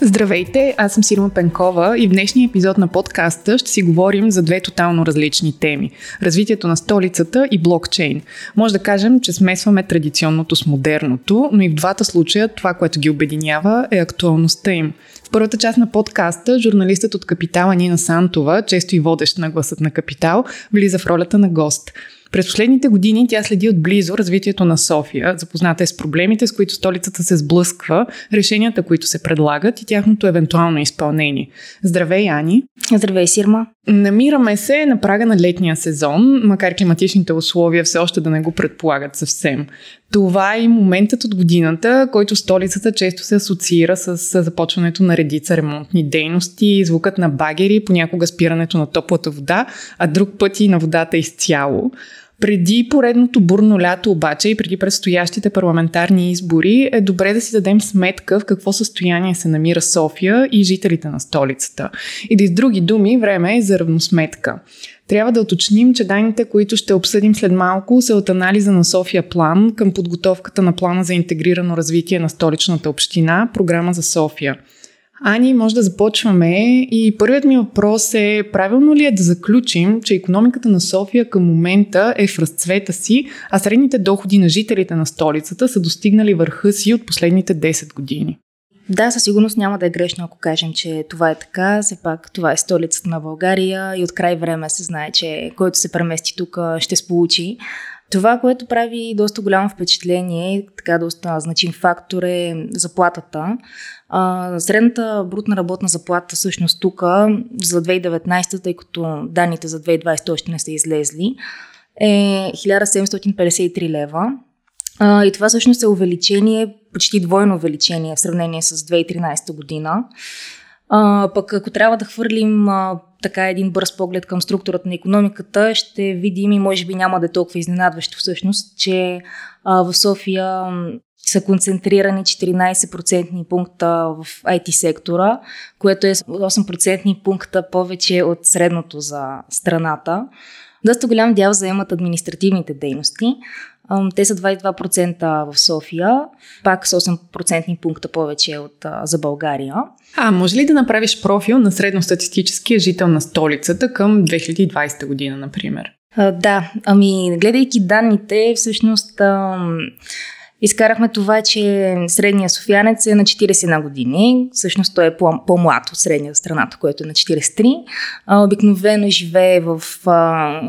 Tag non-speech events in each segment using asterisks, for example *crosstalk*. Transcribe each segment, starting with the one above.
Здравейте, аз съм Сирма Пенкова и в днешния епизод на подкаста ще си говорим за две тотално различни теми – развитието на столицата и блокчейн. Може да кажем, че смесваме традиционното с модерното, но и в двата случая това, което ги обединява е актуалността им. В първата част на подкаста журналистът от Капитала Нина Сантова, често и водещ на гласът на Капитал, влиза в ролята на гост – през последните години тя следи отблизо развитието на София, запозната е с проблемите, с които столицата се сблъсква, решенията, които се предлагат и тяхното евентуално изпълнение. Здравей, Ани! Здравей, Сирма! Намираме се на прага на летния сезон, макар климатичните условия все още да не го предполагат съвсем. Това е и моментът от годината, който столицата често се асоциира с започването на редица ремонтни дейности, звукът на багери, понякога спирането на топлата вода, а друг път и на водата изцяло. Преди поредното бурно лято обаче и преди предстоящите парламентарни избори е добре да си дадем сметка в какво състояние се намира София и жителите на столицата. И да с други думи, време е за равносметка. Трябва да уточним, че данните, които ще обсъдим след малко, са от анализа на София План към подготовката на плана за интегрирано развитие на столичната община, програма за София – Ани, може да започваме и първият ми въпрос е правилно ли е да заключим, че економиката на София към момента е в разцвета си, а средните доходи на жителите на столицата са достигнали върха си от последните 10 години? Да, със сигурност няма да е грешно, ако кажем, че това е така. Все пак това е столицата на България и от край време се знае, че който се премести тук ще сполучи. Това, което прави доста голямо впечатление, така доста значим фактор е заплатата. Средната брутна работна заплата всъщност тук за 2019, тъй като данните за 2020 още не са излезли, е 1753 лева. А, и това всъщност е увеличение, почти двойно увеличение в сравнение с 2013 година. А, пък ако трябва да хвърлим а, така един бърз поглед към структурата на економиката, ще видим и може би няма да е толкова изненадващо всъщност, че а, в София са концентрирани 14% пункта в IT сектора, което е 8% пункта повече от средното за страната. Доста голям дял заемат административните дейности. Те са 22% в София, пак с 8% пункта повече от, за България. А може ли да направиш профил на средностатистическия жител на столицата към 2020 година, например? Да, ами гледайки данните, всъщност Изкарахме това, че средния софиянец е на 41 години. Всъщност той е по-млад от средния страната, който е на 43. обикновено живее в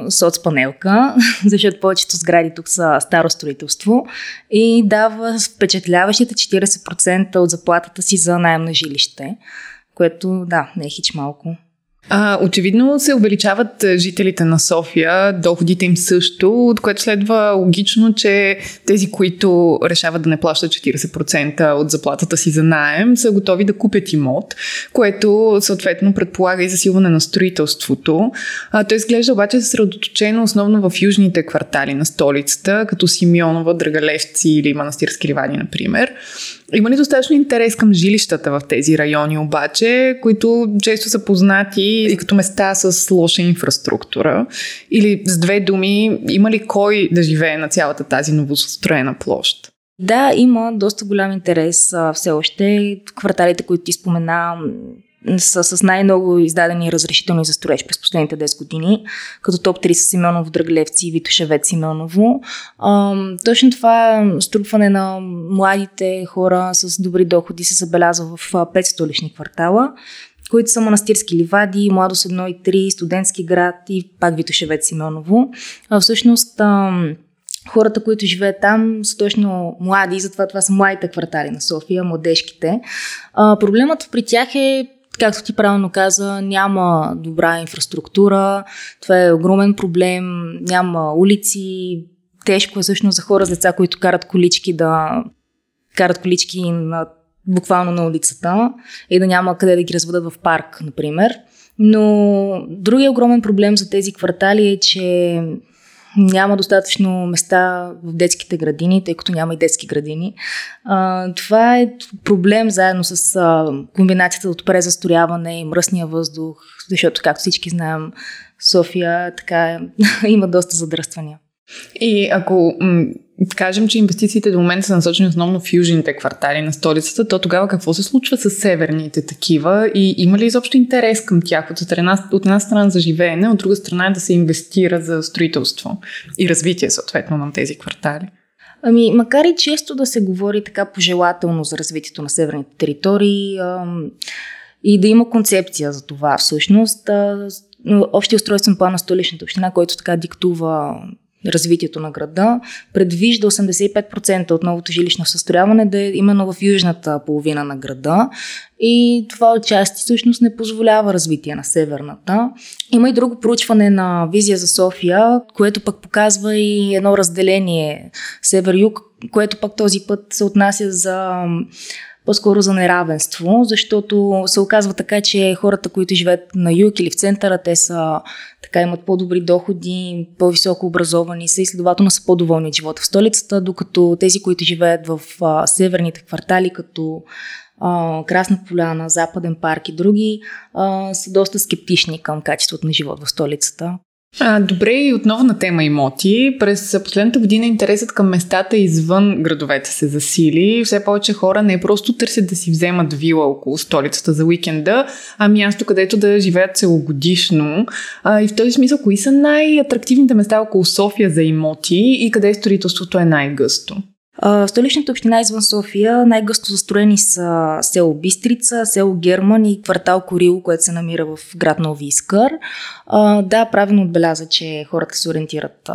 соцпанелка, *laughs* защото повечето сгради тук са старо строителство и дава впечатляващите 40% от заплатата си за найем на жилище, което да, не е хич малко. А, очевидно се увеличават жителите на София, доходите им също, от което следва логично, че тези, които решават да не плащат 40% от заплатата си за найем, са готови да купят имот, което съответно предполага и засилване на строителството. А, то изглежда обаче съсредоточено основно в южните квартали на столицата, като Симеонова, Драгалевци или Манастирски ливани, например. Има ли достатъчно интерес към жилищата в тези райони обаче, които често са познати и като места с лоша инфраструктура? Или с две думи, има ли кой да живее на цялата тази новостроена площ? Да, има доста голям интерес а, все още. Кварталите, които ти спомена, са с най-много издадени разрешителни за строеж през последните 10 години, като топ 3 са Симеоново, Драглевци и Витошевец Симеоново. Точно това струпване на младите хора с добри доходи се забелязва в 5 столични квартала, които са Манастирски ливади, Младост 1 и 3, Студентски град и пак Витошевец Симеоново. Всъщност, хората, които живеят там, са точно млади, затова това са младите квартали на София, младежките. А, проблемът при тях е както ти правилно каза, няма добра инфраструктура, това е огромен проблем, няма улици, тежко е всъщност за хора с деца, които карат колички да карат колички на, буквално на улицата и да няма къде да ги разведат в парк, например. Но другия огромен проблем за тези квартали е, че няма достатъчно места в детските градини, тъй като няма и детски градини. А, това е проблем заедно с а, комбинацията от презасторяване и мръсния въздух, защото, както всички знаем, София така *laughs* има доста задръствания. И ако м- кажем, че инвестициите до момента са насочени основно в южните квартали на столицата, то тогава какво се случва с северните такива и има ли изобщо интерес към тях от една, от една страна за живеене, от друга страна да се инвестира за строителство и развитие съответно на тези квартали? Ами, макар и често да се говори така пожелателно за развитието на северните територии ам, и да има концепция за това всъщност, а, общия устройствен план на столичната община, който така диктува развитието на града, предвижда 85% от новото жилищно състрояване да е именно в южната половина на града и това отчасти всъщност не позволява развитие на северната. Има и друго проучване на Визия за София, което пък показва и едно разделение север-юг, което пък този път се отнася за по-скоро за неравенство, защото се оказва така, че хората, които живеят на юг или в центъра, те са така имат по-добри доходи, по-високо образовани са и следователно са по-доволни от живота в столицата, докато тези, които живеят в а, северните квартали, като а, Красна поляна, Западен парк и други, а, са доста скептични към качеството на живот в столицата. Добре, и отново на тема имоти. През последната година интересът към местата извън градовете се засили. Все повече хора не просто търсят да си вземат вила около столицата за уикенда, а място, където да живеят целогодишно. И в този смисъл, кои са най-атрактивните места около София за имоти и къде строителството е най-гъсто? В столичната община извън София най-гъсто застроени са село Бистрица, село Герман и квартал Корило, което се намира в град Нови Искър. Да, правилно отбеляза, че хората се ориентират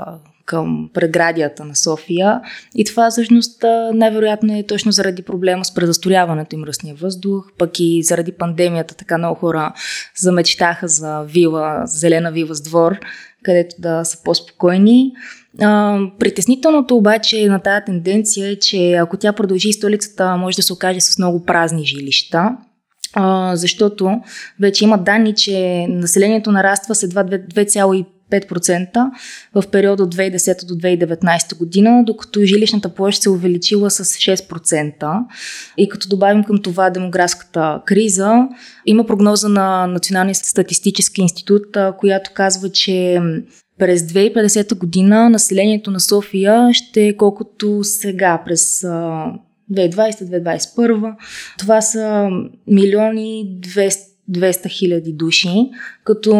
към преградията на София. И това всъщност най-вероятно е точно заради проблема с презастрояването и мръсния въздух, пък и заради пандемията така много хора замечтаха за вила, зелена вила с двор, където да са по-спокойни. А, притеснителното обаче на тази тенденция е, че ако тя продължи, столицата може да се окаже с много празни жилища, защото вече има данни, че населението нараства с едва 2,5% в периода от 2010 до 2019 година, докато жилищната площ се увеличила с 6%. И като добавим към това демографската криза, има прогноза на Националния статистически институт, която казва, че през 2050 година населението на София ще е колкото сега, през 2020-2021. Това са милиони 200 200 хиляди души, като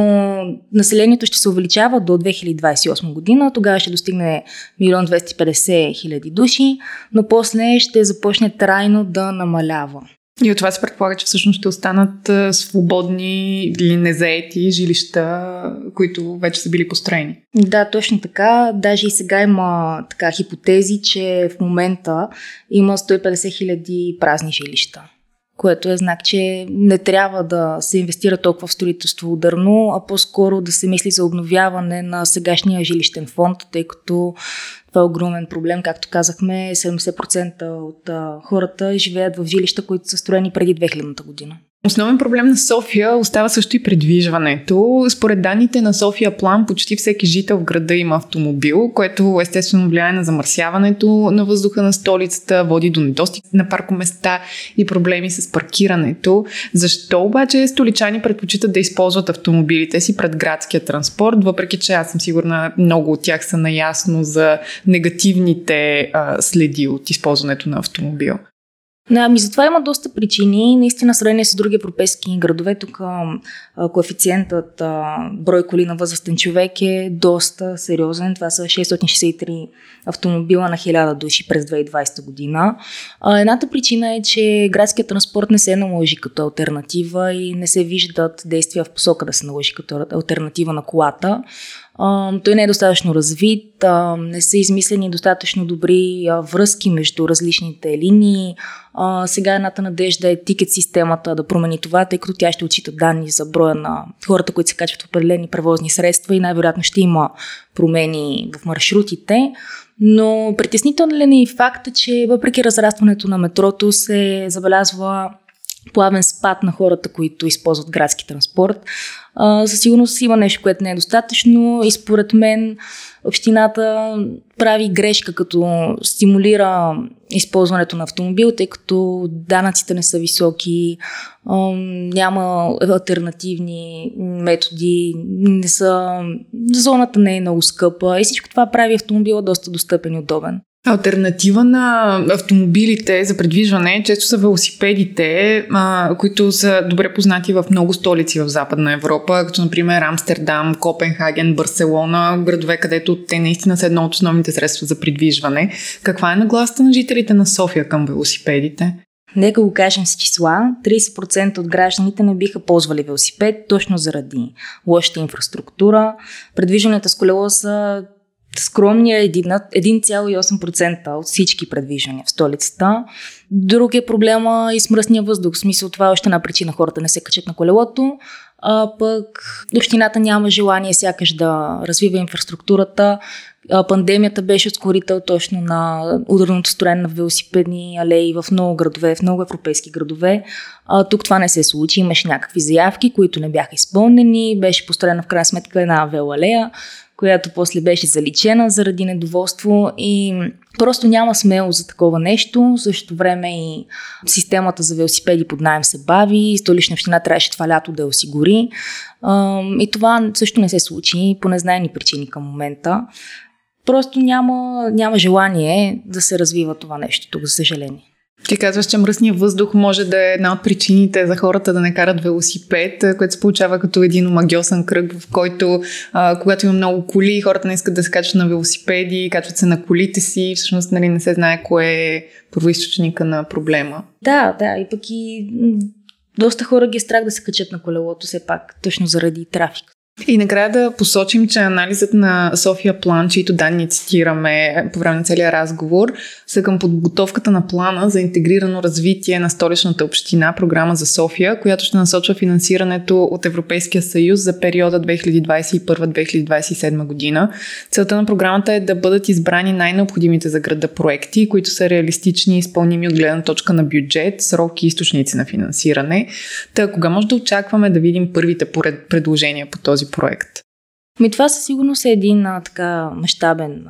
населението ще се увеличава до 2028 година, тогава ще достигне 1 250 хиляди души, но после ще започне трайно да намалява. И от това се предполага, че всъщност ще останат свободни или незаети жилища, които вече са били построени. Да, точно така. Даже и сега има така хипотези, че в момента има 150 хиляди празни жилища което е знак, че не трябва да се инвестира толкова в строителство ударно, а по-скоро да се мисли за обновяване на сегашния жилищен фонд, тъй като това е огромен проблем. Както казахме, 70% от хората живеят в жилища, които са строени преди 2000 година. Основен проблем на София остава също и предвижването. Според данните на София План, почти всеки жител в града има автомобил, което естествено влияе на замърсяването на въздуха на столицата, води до недостиг на паркоместа и проблеми с паркирането. Защо обаче столичани предпочитат да използват автомобилите си пред градския транспорт, въпреки че аз съм сигурна много от тях са наясно за негативните а, следи от използването на автомобил? Ами затова има доста причини. Наистина, сравнение с други европейски градове, тук коефициентът брой коли на възрастен човек е доста сериозен. Това са 663 автомобила на 1000 души през 2020 година. А, едната причина е, че градският транспорт не се наложи като альтернатива и не се виждат действия в посока да се наложи като альтернатива на колата. Той не е достатъчно развит, не са измислени достатъчно добри връзки между различните линии. Сега едната надежда е тикет системата да промени това, тъй като тя ще отчита данни за броя на хората, които се качват в определени превозни средства и най-вероятно ще има промени в маршрутите. Но притеснителен е и факта, че въпреки разрастването на метрото се забелязва плавен спад на хората, които използват градски транспорт. А, със сигурност има нещо, което не е достатъчно и според мен общината прави грешка, като стимулира използването на автомобил, тъй като данъците не са високи, няма альтернативни методи, не са, зоната не е много скъпа и всичко това прави автомобила доста достъпен и удобен. Альтернатива на автомобилите за предвижване често са велосипедите, а, които са добре познати в много столици в Западна Европа, като например Амстердам, Копенхаген, Барселона, градове, където те наистина са едно от основните средства за придвижване. Каква е нагласта на жителите на София към велосипедите? Нека го кажем с числа. 30% от гражданите не биха ползвали велосипед точно заради лошата инфраструктура. Предвижването с колело са скромния 1,8% от всички предвиждания в столицата. Друг е проблема и с въздух. В смисъл това е още една причина хората не се качат на колелото. А пък общината няма желание сякаш да развива инфраструктурата. А, пандемията беше ускорител точно на ударното строене на велосипедни алеи в много градове, в много европейски градове. А, тук това не се случи. Имаше някакви заявки, които не бяха изпълнени. Беше построена в крайна сметка една велоалея която после беше заличена заради недоволство и просто няма смело за такова нещо. В същото време и системата за велосипеди под найем се бави, столична община трябваше това лято да я осигури. И това също не се случи по незнайни причини към момента. Просто няма, няма желание да се развива това нещо тук, за съжаление. Ти казваш, че мръсният въздух може да е една от причините за хората да не карат велосипед, което се получава като един омагиосен кръг, в който а, когато има много коли, хората не искат да се качват на велосипеди, качват се на колите си, всъщност нали, не се знае кое е първоисточника на проблема. Да, да, и пък и доста хора ги е страх да се качат на колелото, все пак, точно заради трафик. И накрая да посочим, че анализът на София план, чието данни цитираме по време на целия разговор, са към подготовката на плана за интегрирано развитие на столичната община, програма за София, която ще насочва финансирането от Европейския съюз за периода 2021-2027 година. Целта на програмата е да бъдат избрани най-необходимите за града проекти, които са реалистични и изпълними от гледна точка на бюджет, срок и източници на финансиране. Та кога може да очакваме да видим първите предложения по този проект? Ми това със сигурност е един а, така мащабен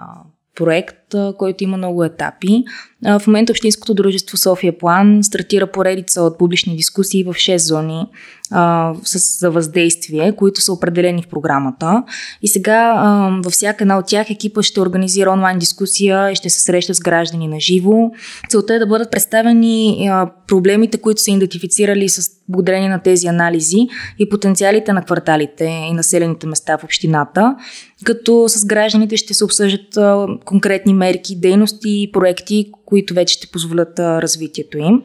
проект, който има много етапи. В момента Общинското дружество София План стартира поредица от публични дискусии в 6 зони а, с, за въздействие, които са определени в програмата. И сега а, във всяка една от тях екипа ще организира онлайн дискусия и ще се среща с граждани на живо. Целта е да бъдат представени а, проблемите, които са идентифицирали с благодарение на тези анализи и потенциалите на кварталите и населените места в общината, като с гражданите ще се обсъждат а, конкретни мерки, дейности и проекти, които вече ще позволят развитието им.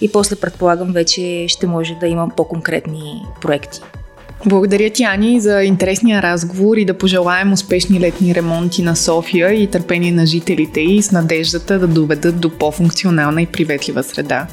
И после предполагам вече ще може да има по-конкретни проекти. Благодаря ти, Ани, за интересния разговор и да пожелаем успешни летни ремонти на София и търпение на жителите и с надеждата да доведат до по-функционална и приветлива среда.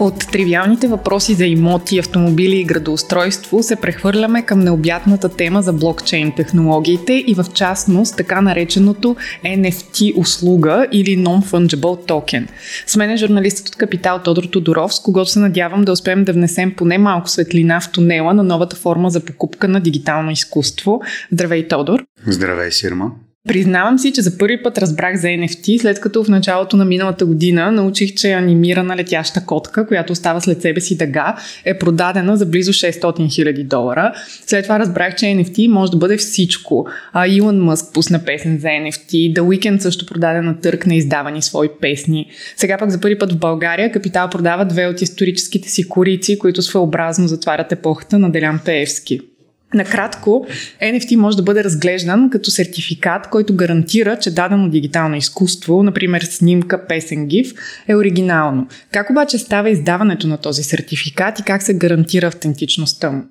От тривиалните въпроси за имоти, автомобили и градоустройство се прехвърляме към необятната тема за блокчейн технологиите и в частност така нареченото NFT услуга или Non-Fungible Token. С мен е журналистът от Капитал Тодор Тодоров, с когото се надявам да успеем да внесем поне малко светлина в тунела на новата форма за покупка на дигитално изкуство. Здравей, Тодор! Здравей, Сирма! Признавам си, че за първи път разбрах за NFT, след като в началото на миналата година научих, че анимирана летяща котка, която остава след себе си дъга, е продадена за близо 600 000 долара. След това разбрах, че NFT може да бъде всичко. А Илон Мъск пусна песен за NFT, The Weeknd също продаде на търк на издавани свои песни. Сега пък за първи път в България Капитал продава две от историческите си корици, които своеобразно затварят епохата на Делян Пеевски. Накратко, NFT може да бъде разглеждан като сертификат, който гарантира, че дадено дигитално изкуство, например снимка, песен, гиф, е оригинално. Как обаче става издаването на този сертификат и как се гарантира автентичността му?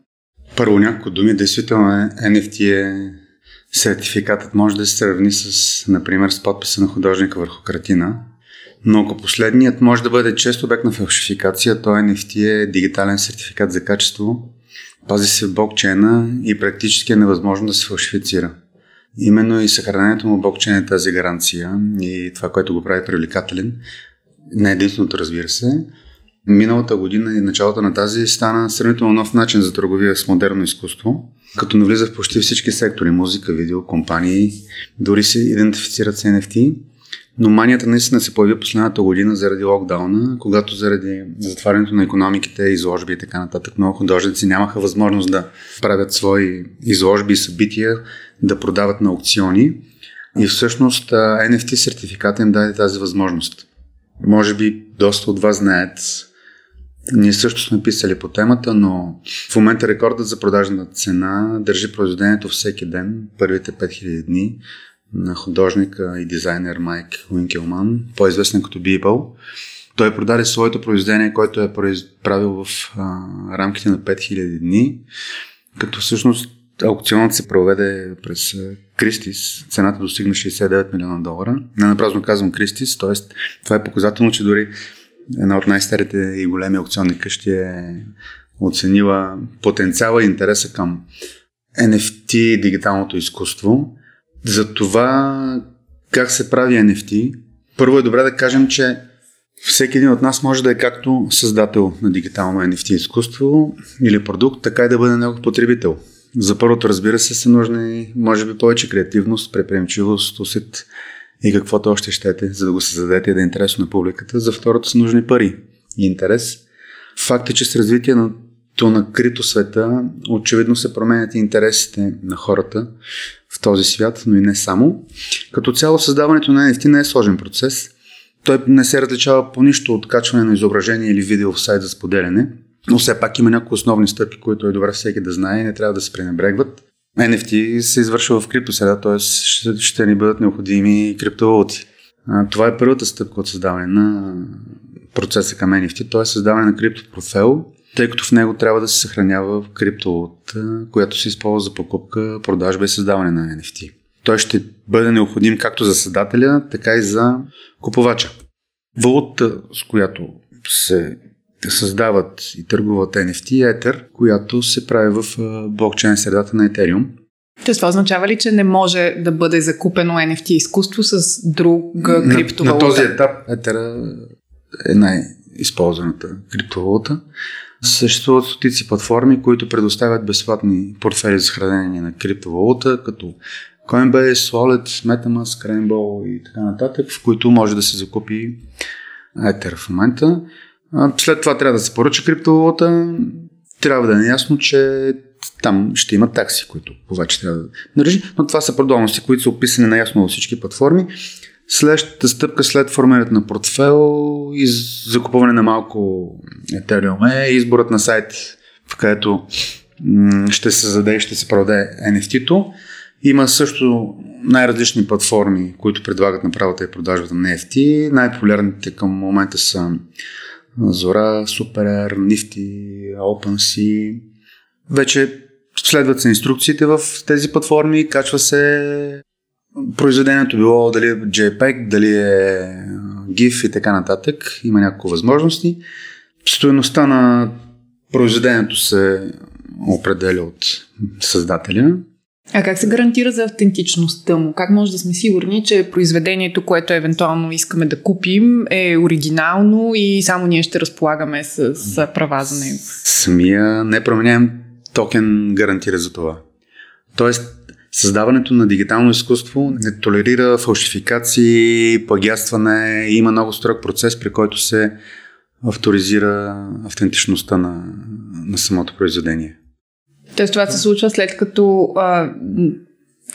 Първо няколко думи. Действително NFT е сертификатът може да се сравни с, например, с подписа на художника върху картина. Но ако последният може да бъде често обект на фалшификация, то NFT е дигитален сертификат за качество, Пази се в блокчейна и практически е невъзможно да се фалшифицира. Именно и съхранението му блокчейн е тази гаранция и това, което го прави привлекателен. Не единственото, разбира се. Миналата година и началото на тази стана сравнително нов начин за търговия с модерно изкуство, като навлиза в почти всички сектори музика, видео, компании, дори се идентифицират с NFT. Но манията наистина се появи последната година заради локдауна, когато заради затварянето на економиките, изложби и така нататък, много художници нямаха възможност да правят свои изложби и събития, да продават на аукциони. И всъщност NFT сертификата им даде тази възможност. Може би доста от вас знаят, ние също сме писали по темата, но в момента рекордът за продажна цена държи произведението всеки ден, първите 5000 дни, на художника и дизайнер Майк Уинкелман, по-известен като Бибъл. Той продаде своето произведение, което е правил в а, рамките на 5000 дни, като всъщност аукционът се проведе през Кристис. Цената достигна 69 милиона долара. Не напразно казвам Кристис, т.е. това е показателно, че дори една от най-старите и големи аукционни къщи е оценила потенциала и интереса към NFT дигиталното изкуство. За това как се прави NFT, първо е добре да кажем, че всеки един от нас може да е както създател на дигитално NFT изкуство или продукт, така и да бъде негов потребител. За първото, разбира се, са нужни, може би, повече креативност, преприемчивост, усет и каквото още щете, за да го създадете и да е интересно на публиката. За второто са нужни пари и интерес. Факт е, че с развитието на крито света очевидно се променят и интересите на хората в този свят, но и не само. Като цяло създаването на NFT не е сложен процес. Той не се различава по нищо от качване на изображение или видео в сайт за споделяне, но все пак има някои основни стъпки, които е добре всеки да знае и не трябва да се пренебрегват. NFT се извършва в криптосреда, т.е. Ще ни бъдат необходими криптовалути. Това е първата стъпка от създаване на процеса към NFT, т.е. създаване на криптопрофил, тъй като в него трябва да се съхранява криптовалута, която се използва за покупка, продажба и създаване на NFT. Той ще бъде необходим както за създателя, така и за купувача. Валута, с която се създават и търгуват NFT е Ether, която се прави в блокчейн средата на Ethereum. Тоест, това означава ли, че не може да бъде закупено NFT изкуство с друга криптовалута? На, на този етап Ether е най-използваната криптовалута. Съществуват стотици платформи, които предоставят безплатни портфели за хранение на криптовалута, като Coinbase, Wallet, Metamask, Rainbow и така нататък, в които може да се закупи Ether в момента. След това трябва да се поръча криптовалута. Трябва да е ясно, че там ще има такси, които повече трябва да държи. Но това са продолности, които са описани наясно във всички платформи. Следващата стъпка след формирането на портфел и закупуване на малко Ethereum е изборът на сайт, в където ще се заде и ще се продаде NFT-то. Има също най-различни платформи, които предлагат направата и продажбата на NFT. Най-популярните към момента са Зора, Super, Nifty, OpenSea. Вече следват се инструкциите в тези платформи, качва се произведението, било дали е JPEG, дали е GIF и така нататък. Има няколко възможности. Стоеността на произведението се определя от създателя. А как се гарантира за автентичността му? Как може да сме сигурни, че произведението, което евентуално искаме да купим, е оригинално и само ние ще разполагаме с, с права за него? Самия непроменяем токен гарантира за това. Тоест, създаването на дигитално изкуство не толерира фалшификации, плагястване и има много строг процес, при който се авторизира автентичността на, на самото произведение. Тоест това се случва след като а,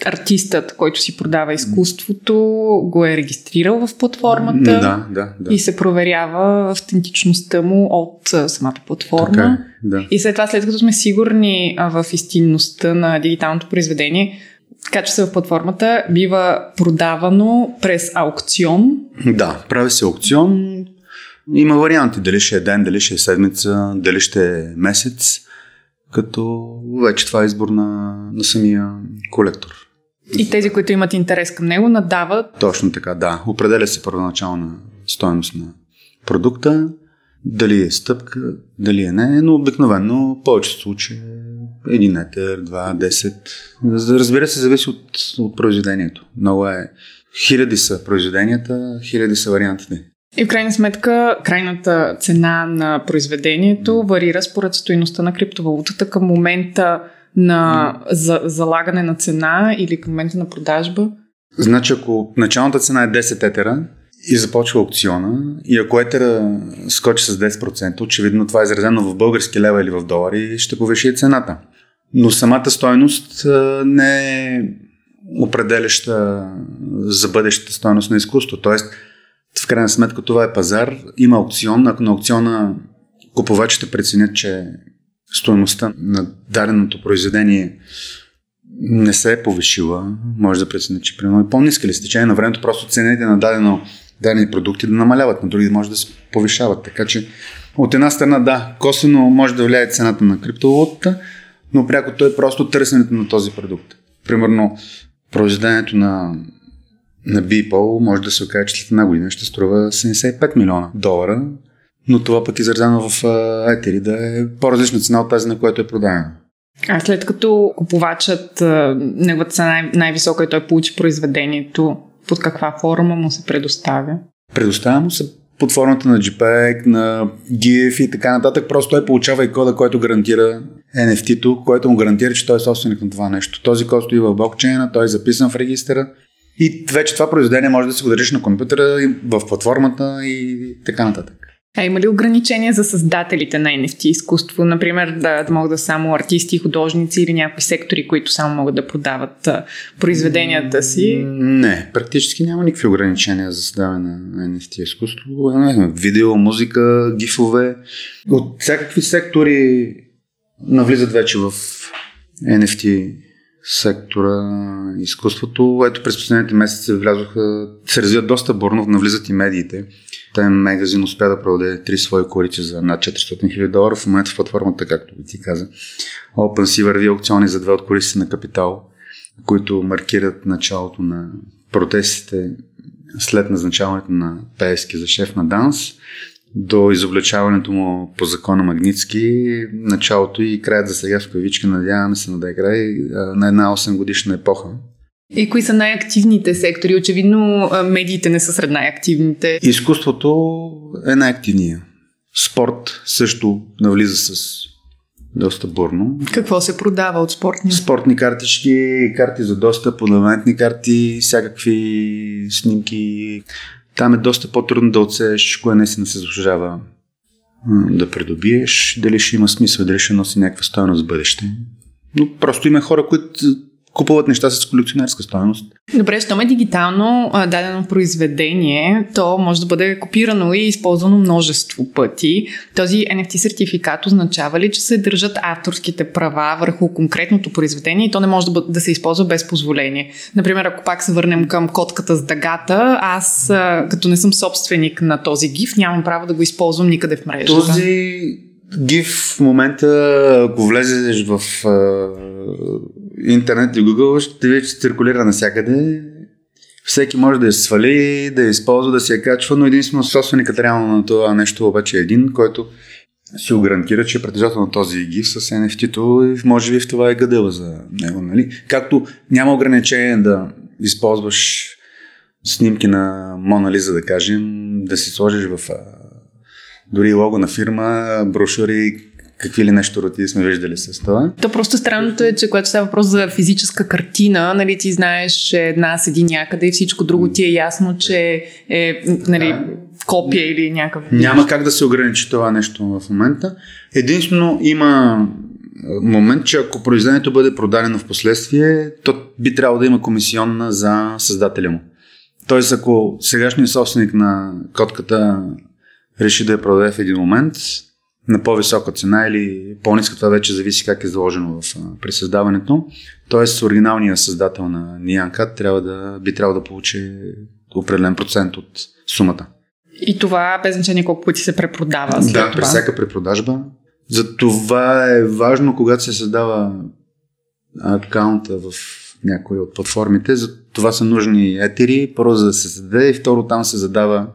артистът, който си продава изкуството, го е регистрирал в платформата да, да, да. и се проверява автентичността му от самата платформа. Така, е, да. И след това, след като сме сигурни в истинността на дигиталното произведение, качва се в платформата, бива продавано през аукцион. Да, прави се аукцион. Има варианти, дали ще е ден, дали ще е седмица, дали ще е месец като вече това е избор на, на самия колектор. И тези, които имат интерес към него, надават. Точно така, да. Определя се първоначална стоеност на продукта, дали е стъпка, дали е не, но обикновено в повечето случаи е един етер, два, десет. Разбира се, зависи от, от произведението. Много е. Хиляди са произведенията, хиляди са вариантите. И в крайна сметка, крайната цена на произведението варира според стоиността на криптовалутата към момента на за, залагане на цена или към момента на продажба. Значи, ако началната цена е 10 етера и започва аукциона, и ако етера скочи с 10%, очевидно това е изразено в български лева или в долари, ще повиши цената. Но самата стойност не е определяща за бъдещата стойност на изкуство. Тоест, в крайна сметка това е пазар, има аукцион, ако на аукциона купувачите преценят, че стоеността на даденото произведение не се е повишила, може да преценят, че примерно е по-ниска ли с течение на времето, просто цените на дадено, дадени продукти да намаляват, на други може да се повишават. Така че от една страна да, косвено може да влияе цената на криптовалутата, но пряко то е просто търсенето на този продукт. Примерно произведението на на Beeple може да се окаже, че след една година ще струва 75 милиона долара, но това пък изразено в етери да е по-различна цена от тази, на която е продадена. А след като купувачът, неговата цена е най-висока и той получи произведението, под каква форма му се предоставя? Предоставя му се под формата на JPEG, на GIF и така нататък. Просто той получава и кода, който гарантира NFT-то, който му гарантира, че той е собственик на това нещо. Този код стои в блокчейна, той е записан в регистъра и вече това произведение може да се го държиш на компютъра, в платформата и така нататък. А има ли ограничения за създателите на NFT изкуство? Например, да, да могат да само артисти, художници или някакви сектори, които само могат да продават произведенията си? Не, практически няма никакви ограничения за създаване на NFT изкуство. Видео, музика, гифове. От всякакви сектори навлизат вече в NFT сектора изкуството. Ето през последните месеци влязоха, се развиват доста бурно, навлизат и медиите. Тайм магазин успя да продаде три свои коалиции за над 400 000 долара. В момента в платформата, както ти каза, OpenSea върви аукциони за две от коалиции на Капитал, които маркират началото на протестите след назначаването на Пески за шеф на ДАНС до изобличаването му по закона Магницки, началото и краят за сега в кавичка, надяваме се да е край на една 8 годишна епоха. И кои са най-активните сектори? Очевидно медиите не са сред най-активните. Изкуството е най-активния. Спорт също навлиза с доста бурно. Какво се продава от спортни? Спортни картички, карти за доста, подавантни карти, всякакви снимки, там е доста по-трудно да отсееш кое наистина се заслужава да придобиеш, дали ще има смисъл, дали ще носи някаква стоеност в бъдеще. Но просто има хора, които купуват неща с колекционерска стоеност. Добре, щом е дигитално а, дадено произведение, то може да бъде копирано и използвано множество пъти. Този NFT сертификат означава ли, че се държат авторските права върху конкретното произведение и то не може да, бъде, да се използва без позволение? Например, ако пак се върнем към котката с дъгата, аз а, като не съм собственик на този гиф, нямам право да го използвам никъде в мрежата. Този гиф в момента, ако влезеш в интернет и Google ще вече циркулира навсякъде. Всеки може да я свали, да я използва, да се я качва, но единствено собственикът реално на това нещо обаче е един, който си го гарантира, че е притежател на този гиф с NFT-то и може би в това е гъдела за него. Нали? Както няма ограничение да използваш снимки на Мона Лиза, да кажем, да си сложиш в дори лого на фирма, брошури, какви ли нещо роти сме виждали с това. То просто странното е, че когато става въпрос за физическа картина, нали, ти знаеш, че една седи някъде и всичко друго ти е ясно, че е нали, копия или някакъв. Няма как да се ограничи това нещо в момента. Единствено има момент, че ако произведението бъде продадено в последствие, то би трябвало да има комисионна за създателя му. Тоест, ако сегашният собственик на котката реши да я продаде в един момент, на по-висока цена или по-ниска, това вече зависи как е заложено в, при създаването. Тоест, оригиналният създател на Nyancat трябва да, би трябвало да получи определен процент от сумата. И това без значение колко пъти се препродава. След да, това. при всяка препродажба. За това е важно, когато се създава акаунта в някои от платформите, за това са нужни етери, първо за да се създаде и второ там се задава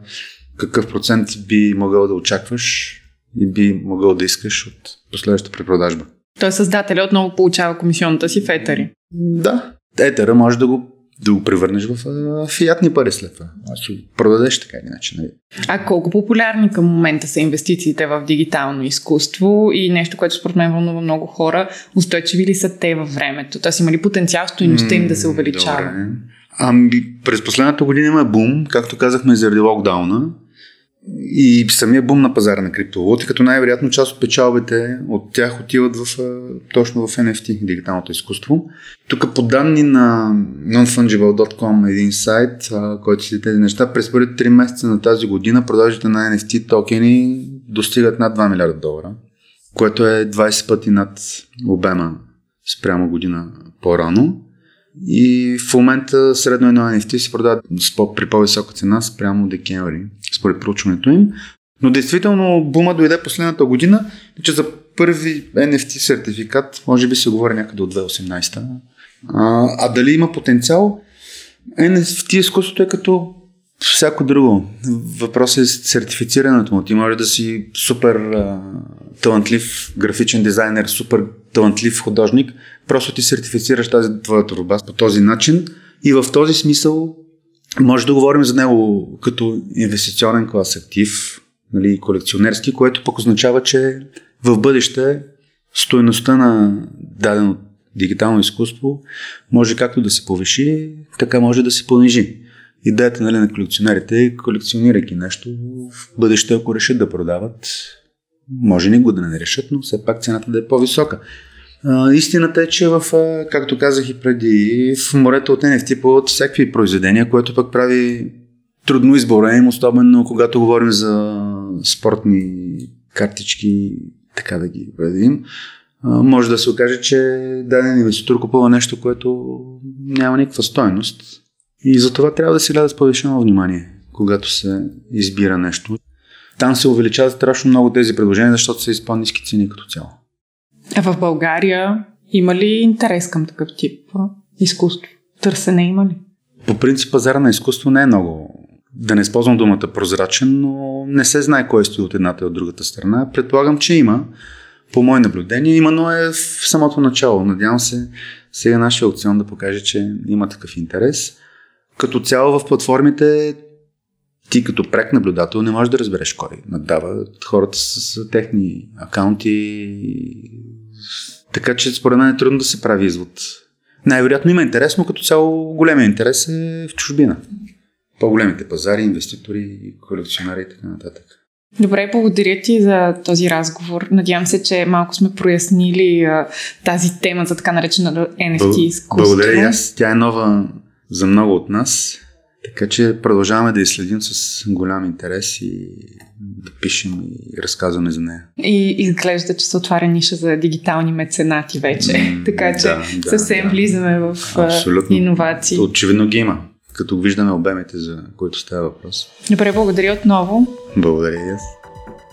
какъв процент би могъл да очакваш и би могъл да искаш от последващата препродажба. Той създателя отново получава комисионната си в етери. Да. Етера може да го да го превърнеш в фиатни пари след това. Аз продадеш така или иначе. Нали? А колко популярни към момента са инвестициите в дигитално изкуство и нещо, което според мен вълнува много хора, устойчиви ли са те във времето? Тоест има ли потенциал стоиността им да се увеличава? Добре. Ами, през последната година има бум, както казахме, заради локдауна. И самия бум на пазара на криптовалути, като най-вероятно част от печалбите от тях отиват в, точно в NFT, дигиталното изкуство. Тук по данни на nonfungible.com, един сайт, който си тези неща, през първите 3 месеца на тази година продажите на NFT токени достигат над 2 милиарда долара, което е 20 пъти над обема спрямо година по-рано. И в момента средно едно NFT се продава при по-висока цена спрямо декември, според проучването им. Но действително бума дойде последната година, че за първи NFT сертификат, може би се говори някъде от 2018. А, а дали има потенциал? NFT изкуството е като всяко друго. Въпросът е сертифицирането му. Ти може да си супер а, талантлив графичен дизайнер, супер талантлив художник, просто ти сертифицираш тази твоя творба по този начин и в този смисъл може да говорим за него като инвестиционен клас актив, нали, колекционерски, което пък означава, че в бъдеще стоеността на дадено дигитално изкуство може както да се повиши, така може да се понижи. Идеята нали, на колекционерите е, колекционирайки нещо, в бъдеще, ако решат да продават, може ни го да не решат, но все пак цената да е по-висока. Истината е, че в, както казах и преди, в морето от NFT плуват всякакви произведения, което пък прави трудно изборен, особено когато говорим за спортни картички, така да ги предим. Може да се окаже, че даден инвеститор купува нещо, което няма никаква стоеност. И за това трябва да се гледа с повишено внимание, когато се избира нещо. Там се увеличават страшно много тези предложения, защото са изпълни ниски цени като цяло. А в България има ли интерес към такъв тип изкуство? Търсене има ли? По принцип пазара на изкуство не е много да не използвам думата прозрачен, но не се знае кой стои от едната и от другата страна. Предполагам, че има. По мое наблюдение има, но е в самото начало. Надявам се сега нашия аукцион да покаже, че има такъв интерес. Като цяло в платформите ти като прек наблюдател не можеш да разбереш кой надава. Хората с, с техни акаунти, така че според мен е трудно да се прави извод. Най-вероятно има интерес, но като цяло големия интерес е в чужбина. По-големите пазари, инвеститори, колекционари и така нататък. Добре, благодаря ти за този разговор. Надявам се, че малко сме прояснили а, тази тема за така наречена NFT изкуство. Благодаря и аз. Тя е нова за много от нас. Така че продължаваме да изследим с голям интерес и да пишем и разказваме за нея. И изглежда, че се отваря ниша за дигитални меценати вече. Mm, *laughs* така че да, да, съвсем да. влизаме в Абсолютно. иновации. Очевидно ги има, като виждаме обемите, за които става въпрос. Добре, благодаря отново. Благодаря и аз.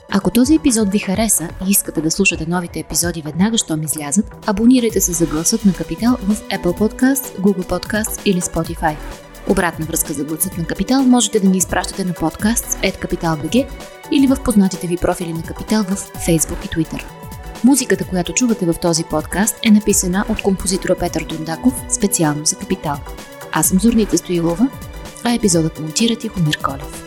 Ако този епизод ви хареса и искате да слушате новите епизоди веднага, щом излязат, абонирайте се за гласът на Капитал в Apple Podcast, Google Podcast или Spotify. Обратна връзка за гласът на Капитал можете да ни изпращате на подкаст @capital.bg или в познатите ви профили на Капитал в Facebook и Twitter. Музиката, която чувате в този подкаст е написана от композитора Петър Дондаков специално за Капитал. Аз съм Зорница Стоилова, а епизодът монтира Тихомир Колев.